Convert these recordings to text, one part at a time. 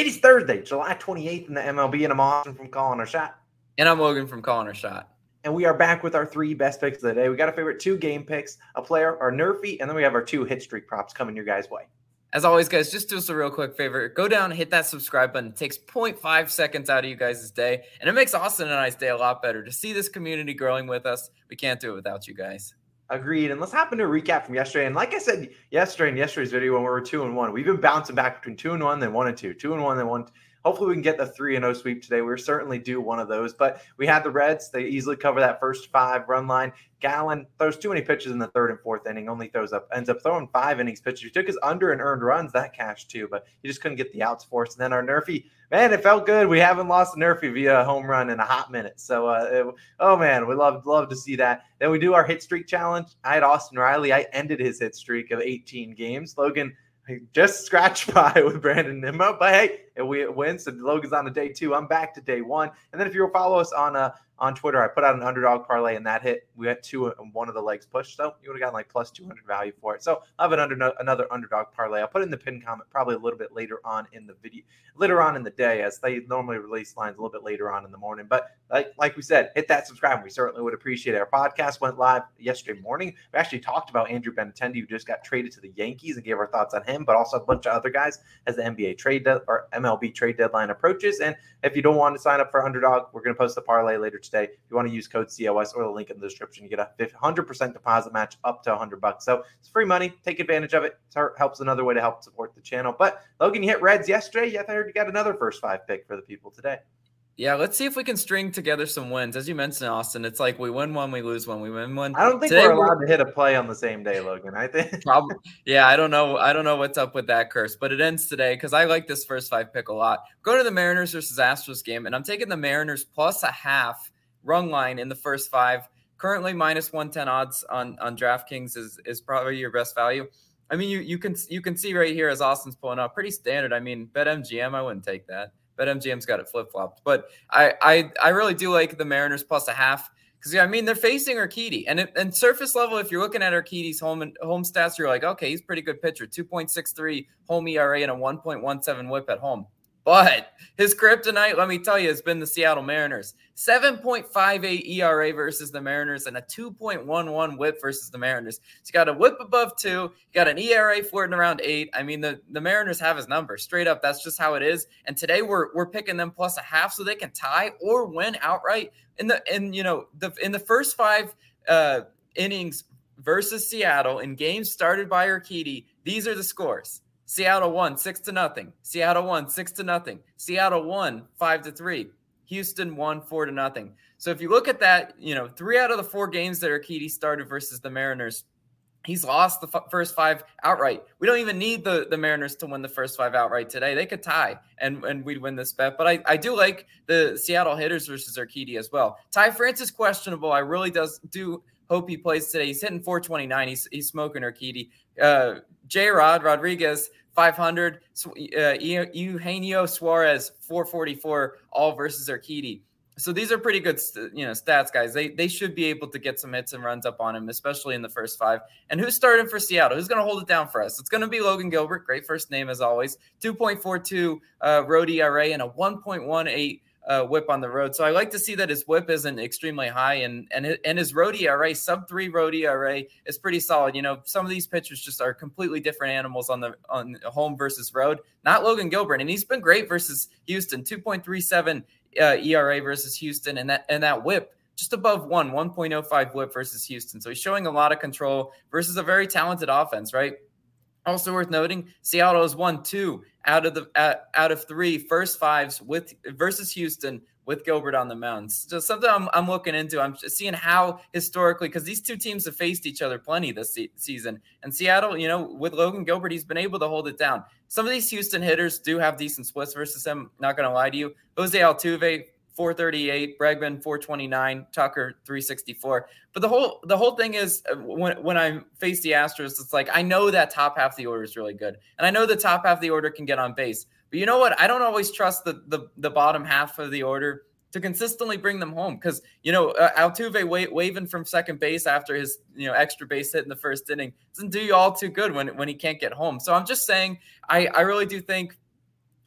It is Thursday, July 28th in the MLB, and I'm Austin from Calling a Shot. And I'm Logan from Calling a Shot. And we are back with our three best picks of the day. We got a favorite two game picks, a player, our nerfy, and then we have our two hit streak props coming your guys' way. As always, guys, just do us a real quick favor. Go down, hit that subscribe button. It takes 0.5 seconds out of you guys' day. And it makes Austin and I's day a lot better. To see this community growing with us, we can't do it without you guys. Agreed. And let's hop into a recap from yesterday. And like I said yesterday in yesterday's video when we were two and one, we've been bouncing back between two and one, then one and two, two and one, then one. Hopefully, we can get the three and zero oh sweep today. We're certainly do one of those. But we had the Reds; they easily cover that first five run line. Gallen throws too many pitches in the third and fourth inning. Only throws up, ends up throwing five innings pitches. He took his under and earned runs that cash too, but he just couldn't get the outs for us. And then our Nerfy, man, it felt good. We haven't lost a Nerfy via a home run in a hot minute. So, uh, it, oh man, we love love to see that. Then we do our hit streak challenge. I had Austin Riley. I ended his hit streak of 18 games. Logan just scratched by with Brandon Nimmo. But hey, we win. So Logan's on a day two. I'm back to day one. And then if you follow us on uh, on Twitter, I put out an underdog parlay and that hit. We had two and one of the legs pushed. So you would have gotten like plus 200 value for it. So I have an under, another underdog parlay. I'll put in the pin comment probably a little bit later on in the video, later on in the day, as they normally release lines a little bit later on in the morning. But like, like we said, hit that subscribe. We certainly would appreciate it. Our podcast went live yesterday morning. We actually talked about Andrew Benintendi, who just got traded to the Yankees and gave our thoughts on him, but also a bunch of other guys as the NBA trade or MLB trade deadline approaches. And if you don't want to sign up for underdog, we're going to post the parlay later today. If you want to use code COS or the link in the description. You get a 100% deposit match up to 100 bucks. So it's free money. Take advantage of it. It helps another way to help support the channel. But Logan, you hit Reds yesterday. Yeah, I heard you got another first five pick for the people today. Yeah, let's see if we can string together some wins. As you mentioned, Austin, it's like we win one, we lose one, we win one. I don't think Today, we're allowed we're, to hit a play on the same day, Logan. I think probably. Yeah, I don't know. I don't know what's up with that curse, but it ends today because I like this first five pick a lot. Go to the Mariners versus Astros game, and I'm taking the Mariners plus a half run line in the first five. Currently minus 110 odds on, on DraftKings is, is probably your best value. I mean, you, you can you can see right here as Austin's pulling up, pretty standard. I mean, BetMGM, I wouldn't take that. BetMGM's got it flip flopped, but I, I I really do like the Mariners plus a half because yeah, I mean they're facing Urquidy, and and surface level, if you're looking at Urquidy's home and home stats, you're like, okay, he's pretty good pitcher, 2.63 home ERA and a 1.17 WHIP at home. But his kryptonite, let me tell you, has been the Seattle Mariners. 7.58 ERA versus the Mariners and a 2.11 whip versus the Mariners. He's got a whip above two, got an ERA flirting around eight. I mean, the, the Mariners have his number straight up. That's just how it is. And today we're we're picking them plus a half so they can tie or win outright. In the in you know the in the first five uh innings versus Seattle in games started by Urquidy, these are the scores. Seattle won six to nothing. Seattle won six to nothing. Seattle won five to three. Houston won four to nothing. So if you look at that, you know, three out of the four games that Urquidy started versus the Mariners, he's lost the f- first five outright. We don't even need the, the Mariners to win the first five outright today. They could tie and, and we'd win this bet. But I, I do like the Seattle hitters versus Urquidy as well. Ty France questionable. I really does do hope he plays today. He's hitting 429. He's he's smoking Urquidy. Uh, J Rod Rodriguez 500. Uh, Eugenio Suarez 444, all versus Urquidy. So these are pretty good, you know, stats, guys. They they should be able to get some hits and runs up on him, especially in the first five. And who's starting for Seattle? Who's going to hold it down for us? It's going to be Logan Gilbert. Great first name as always. 2.42 uh, road ERA and a 1.18 uh, whip on the road. So I like to see that his whip isn't extremely high, and and and his road ERA, sub three road ERA, is pretty solid. You know, some of these pitchers just are completely different animals on the on home versus road. Not Logan Gilbert, and he's been great versus Houston, two point three seven uh, ERA versus Houston, and that and that whip just above one, 1.05 whip versus Houston. So he's showing a lot of control versus a very talented offense, right? Also worth noting, Seattle has won two out of the uh, out of three first fives with versus Houston with Gilbert on the mound. So something I'm, I'm looking into. I'm seeing how historically because these two teams have faced each other plenty this se- season, and Seattle, you know, with Logan Gilbert, he's been able to hold it down. Some of these Houston hitters do have decent splits versus him. Not going to lie to you, Jose Altuve 438, Bregman 429, Tucker 364. But the whole the whole thing is uh, when when I face the Astros, it's like I know that top half of the order is really good, and I know the top half of the order can get on base. But you know what? I don't always trust the the, the bottom half of the order to consistently bring them home because you know uh, Altuve wa- waving from second base after his you know extra base hit in the first inning doesn't do you all too good when when he can't get home. So I'm just saying I I really do think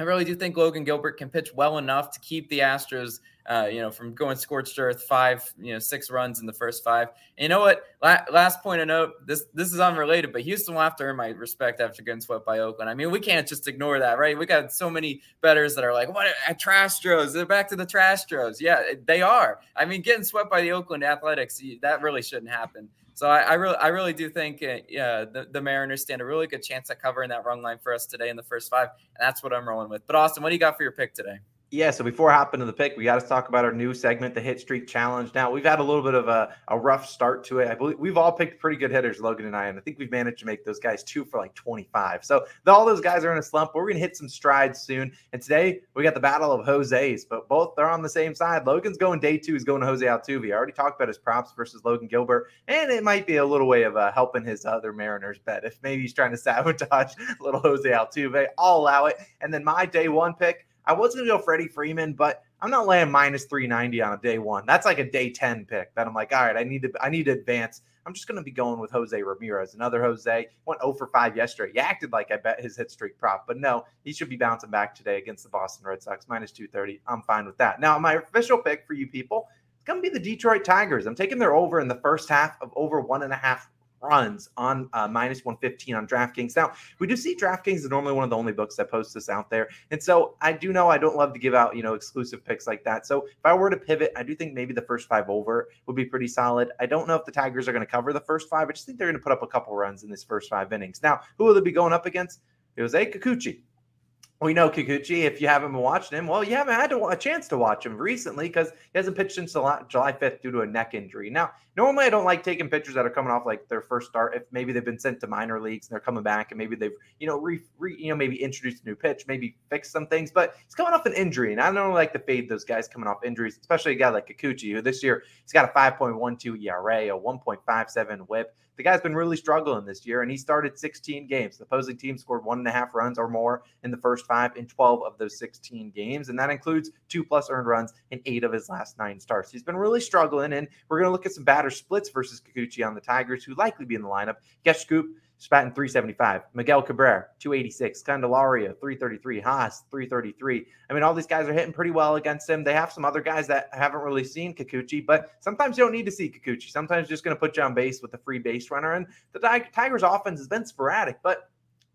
I really do think Logan Gilbert can pitch well enough to keep the Astros, uh, you know, from going scorched earth five, you know, six runs in the first five. And you know what? La- last point of note: this this is unrelated, but Houston will have to earn my respect after getting swept by Oakland. I mean, we can't just ignore that, right? We got so many betters that are like, "What? at Trashtros? They're back to the Trashtros." Yeah, they are. I mean, getting swept by the Oakland Athletics that really shouldn't happen. So I, I, really, I really do think, uh, yeah, the, the Mariners stand a really good chance at covering that run line for us today in the first five, and that's what I'm rolling with. But Austin, what do you got for your pick today? Yeah, so before I hop into the pick, we got to talk about our new segment, the Hit Streak Challenge. Now, we've had a little bit of a, a rough start to it. I believe we've all picked pretty good hitters, Logan and I, and I think we've managed to make those guys two for like 25. So all those guys are in a slump. We're going to hit some strides soon. And today we got the battle of Jose's, but both they're on the same side. Logan's going day two, he's going to Jose Altuve. I already talked about his props versus Logan Gilbert, and it might be a little way of uh, helping his other Mariners bet. If maybe he's trying to sabotage little Jose Altuve, I'll allow it. And then my day one pick, I was going to go Freddie Freeman, but I'm not laying minus 390 on a day one. That's like a day 10 pick that I'm like, all right, I need to I need to advance. I'm just going to be going with Jose Ramirez. Another Jose went 0 for 5 yesterday. He acted like I bet his hit streak prop, but no, he should be bouncing back today against the Boston Red Sox minus 230. I'm fine with that. Now, my official pick for you people, it's going to be the Detroit Tigers. I'm taking their over in the first half of over one and a half runs on uh, minus 115 on DraftKings. Now, we do see DraftKings is normally one of the only books that posts this out there. And so I do know I don't love to give out, you know, exclusive picks like that. So if I were to pivot, I do think maybe the first five over would be pretty solid. I don't know if the Tigers are going to cover the first five. I just think they're going to put up a couple runs in this first five innings. Now, who will they be going up against? It was A. Kikuchi we know Kikuchi. If you haven't been watching him, well, you haven't had a chance to watch him recently because he hasn't pitched since July 5th due to a neck injury. Now, normally I don't like taking pitchers that are coming off like their first start. If maybe they've been sent to minor leagues and they're coming back, and maybe they've you know re, re you know maybe introduced a new pitch, maybe fixed some things. But he's coming off an injury, and I don't like to fade those guys coming off injuries, especially a guy like Kikuchi, who this year he's got a 5.12 ERA, a 1.57 WHIP the guy's been really struggling this year, and he started 16 games. The opposing team scored one and a half runs or more in the first five in 12 of those 16 games, and that includes two plus earned runs in eight of his last nine starts. He's been really struggling, and we're going to look at some batter splits versus Kikuchi on the Tigers, who likely be in the lineup. Guess Schoop Spaten 375, Miguel Cabrera 286, Candelario 333, Haase 333. I mean, all these guys are hitting pretty well against him. They have some other guys that haven't really seen Kikuchi, but sometimes you don't need to see Kikuchi. Sometimes just going to put you on base with a free base runner. And the Tigers' offense has been sporadic, but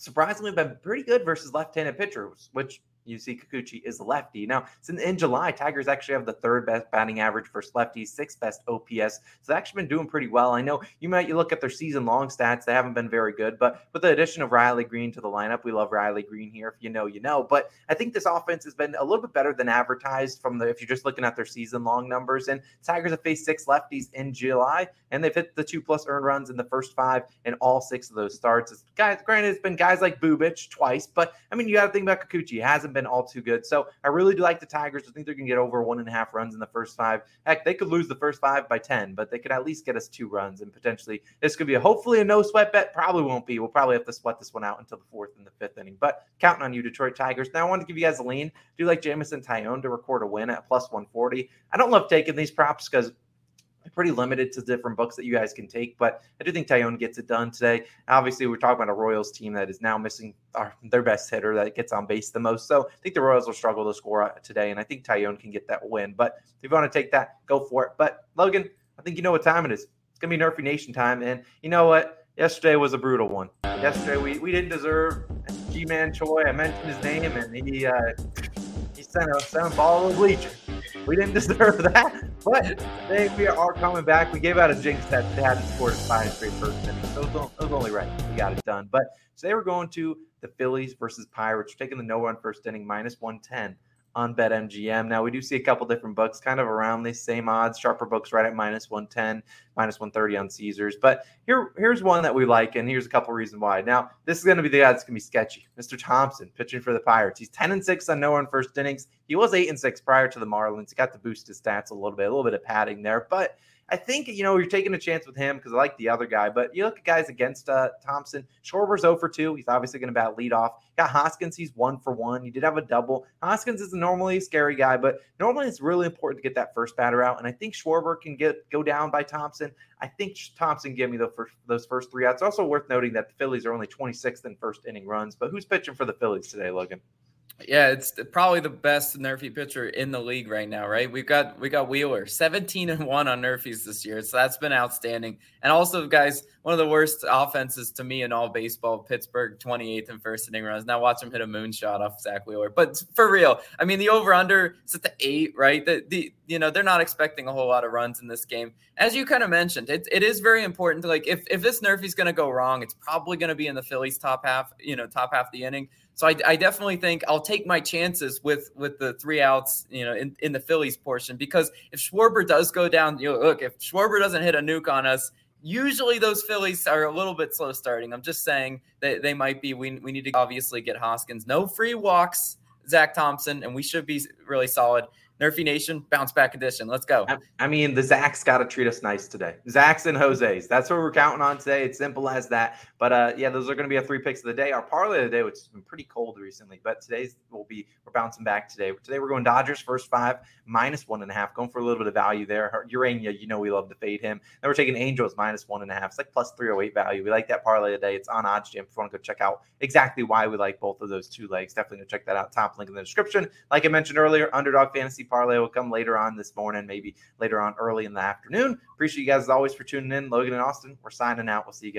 surprisingly been pretty good versus left-handed pitchers, which you see Kikuchi is lefty. Now, since in July, Tigers actually have the third best batting average for lefties, sixth best OPS. So they've actually been doing pretty well. I know you might you look at their season long stats, they haven't been very good, but with the addition of Riley Greene to the lineup, we love Riley Greene here. If you know, you know. But I think this offense has been a little bit better than advertised from the if you're just looking at their season long numbers. And Tigers have faced six lefties in July, and they've hit the two plus earned runs in the first five in all six of those starts. It's guys, granted, it's been guys like Bubic twice, but I mean, you got to think about Kikuchi. Hasn't been all too good. So I really do like the Tigers. I think they're going to get over one and a half runs in the first five. Heck, they could lose the first five by 10, but they could at least get us two runs. And potentially, this could be a hopefully a no sweat bet. Probably won't be. We'll probably have to sweat this one out until the fourth and the fifth inning. But counting on you, Detroit Tigers. Now, I want to give you guys a lean. I do like Jameson Taillon to record a win at plus 140. I don't love taking these props because pretty limited to different books that you guys can take, but I do think Taillon gets it done today. Obviously, we're talking about a Royals team that is now missing our, their best hitter that gets on base the most. So I think the Royals will struggle to score today, and I think Taillon can get that win. But if you want to take that, go for it. But Logan, I think you know what time it is. It's gonna be Nerfy Nation time, and you know what? Yesterday was a brutal one. Yesterday we, we didn't deserve Ji-Man Choi. I mentioned his name, and he uh, he sent a sent a ball of bleacher. We didn't deserve that, but today we are coming back. We gave out a jinx that they hadn't scored five straight first innings. So it was, it was only right. We got it done. But today we're going to the Phillies versus Pirates. We're taking the no run first inning minus 110 on BetMGM. Now we do see a couple different books kind of around the same odds. Sharper books right at minus 110, minus 130 on Caesars. But here, here's one that we like, and here's a couple reasons why. Now, this is going to be the guy that's going to be sketchy. Mr. Thompson pitching for the Pirates. He's 10 and 6 on no run first innings. He was 8 and 6 prior to the Marlins. He got to boost his stats a little bit, a little bit of padding there. But I think you know you're taking a chance with him because I like the other guy. But you look at guys against uh, Thompson. Schwarber's 0 for 2. He's obviously going to bat lead off. Got Hoskins. He's one for one. He did have a double. Hoskins is a normally a scary guy, but normally it's really important to get that first batter out. And I think Schwarber can get go down by Thompson. I think Thompson give me the first, those first three outs. Also worth noting that the Phillies are only 26th in first inning runs. But who's pitching for the Phillies today, Logan? Yeah, it's probably the best Nerfy pitcher in the league right now, right? We've got we got Wheeler, 17 and 1 on Nerfies this year. So that's been outstanding. And also, guys, one of the worst offenses to me in all baseball, Pittsburgh 28th and first inning runs. Now watch him hit a moonshot off Zack Wheeler. But for real, I mean the over-under is at the eight, right? The the you know, they're not expecting a whole lot of runs in this game. As you kind of mentioned, it, it is very important to like if if this Nerfy's gonna go wrong, it's probably gonna be in the Phillies top half, you know, top half the inning. So I, I, definitely think I'll take my chances with with the three outs, you know, in, in the Phillies portion because if Schwarber does go down, you know, look, if Schwarber doesn't hit a nuke on us, usually those Phillies are a little bit slow starting. I'm just saying that they might be. We, we need to obviously get Hoskins. No free walks, Zach Thompson, and we should be really solid. Nerfy Nation, bounce back edition. Let's go. I mean, the Zach's got to treat us nice today. Zach's and Jose's. That's what we're counting on today. It's simple as that. But uh, yeah, those are going to be our three picks of the day. Our parlay of the day, which has been pretty cold recently, but today's will be we're bouncing back today. Today we're going Dodgers first five minus one and a half, going for a little bit of value there. Urania, you know we love to fade him. Then we're taking Angels minus one and a half. It's like plus three hundred oh eight value. We like that parlay today. It's on OddsJam. If you want to go check out exactly why we like both of those two legs, definitely go check that out. Top link in the description. Like I mentioned earlier, Underdog Fantasy Parlay will come later on this morning, maybe later on early in the afternoon. Appreciate you guys as always for tuning in. Logan and Austin, we're signing out. We'll see you guys.